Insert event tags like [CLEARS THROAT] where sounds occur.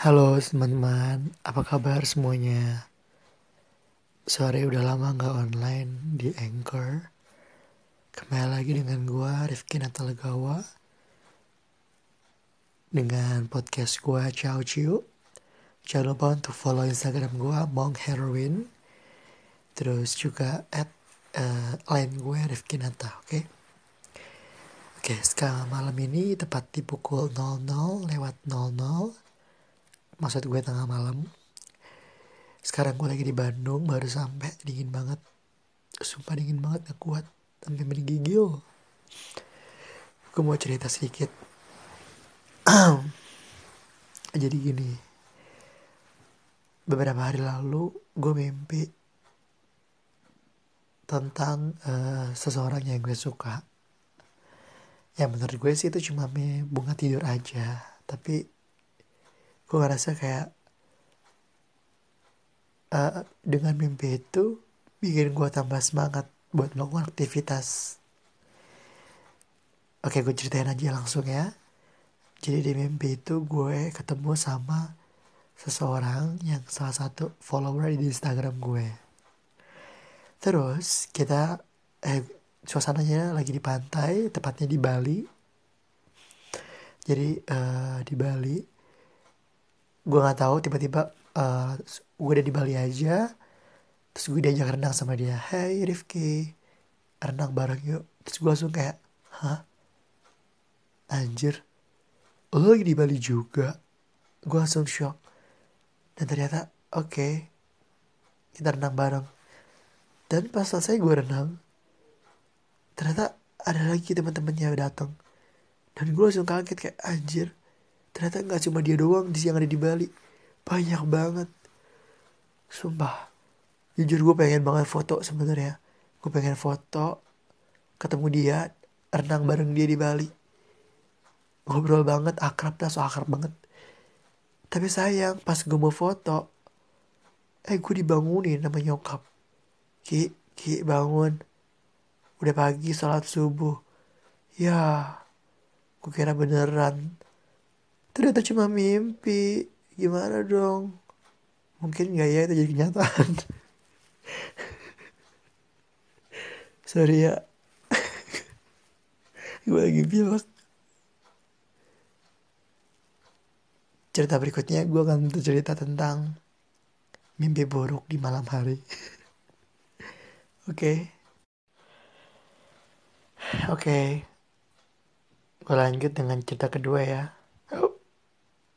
Halo teman-teman, apa kabar semuanya? Sore udah lama gak online di Anchor Kembali lagi dengan gue Rifki Natalegawa Dengan podcast gue Ciao Ciu Jangan lupa untuk follow Instagram gue Monk Heroin Terus juga at uh, line gue Rifki Nata, oke? Okay? Oke, sekarang malam ini tepat di pukul 00 lewat 00 maksud gue tengah malam. Sekarang gue lagi di Bandung baru sampai dingin banget. Sumpah dingin banget gak kuat. Sampai menggigil gue mau cerita sedikit. [CLEARS THROAT] Jadi gini. Beberapa hari lalu gue mimpi tentang uh, seseorang yang gue suka. Ya menurut gue sih itu cuma bunga tidur aja. Tapi gue ngerasa kayak uh, dengan mimpi itu bikin gue tambah semangat buat melakukan aktivitas. Oke gue ceritain aja langsung ya. Jadi di mimpi itu gue ketemu sama seseorang yang salah satu follower di Instagram gue. Terus kita eh suasananya lagi di pantai tepatnya di Bali. Jadi uh, di Bali gue nggak tahu tiba-tiba uh, gue udah di Bali aja terus gue diajak renang sama dia hey Rifki renang bareng yuk. Terus gue langsung kayak hah? Anjir. Lo lagi di Bali juga? Gue langsung shock. Dan ternyata oke okay, kita renang bareng. Dan pas selesai gue renang ternyata ada lagi teman-temannya datang dan gue langsung kaget kayak anjir ternyata nggak cuma dia doang di yang ada di Bali. Banyak banget. Sumpah. Jujur gue pengen banget foto sebenarnya. Gue pengen foto ketemu dia renang bareng dia di Bali. Ngobrol banget akrab dah so akrab banget. Tapi sayang pas gue mau foto eh gue dibangunin sama nyokap. Ki ki bangun. Udah pagi sholat subuh. Ya gue kira beneran ternyata cuma mimpi. Gimana dong? Mungkin gak ya itu jadi kenyataan. Sorry ya. [LAUGHS] Gue lagi pilek cerita berikutnya gue akan cerita tentang mimpi buruk di malam hari. [LAUGHS] Oke. Oke. Okay. gue lanjut dengan cerita kedua ya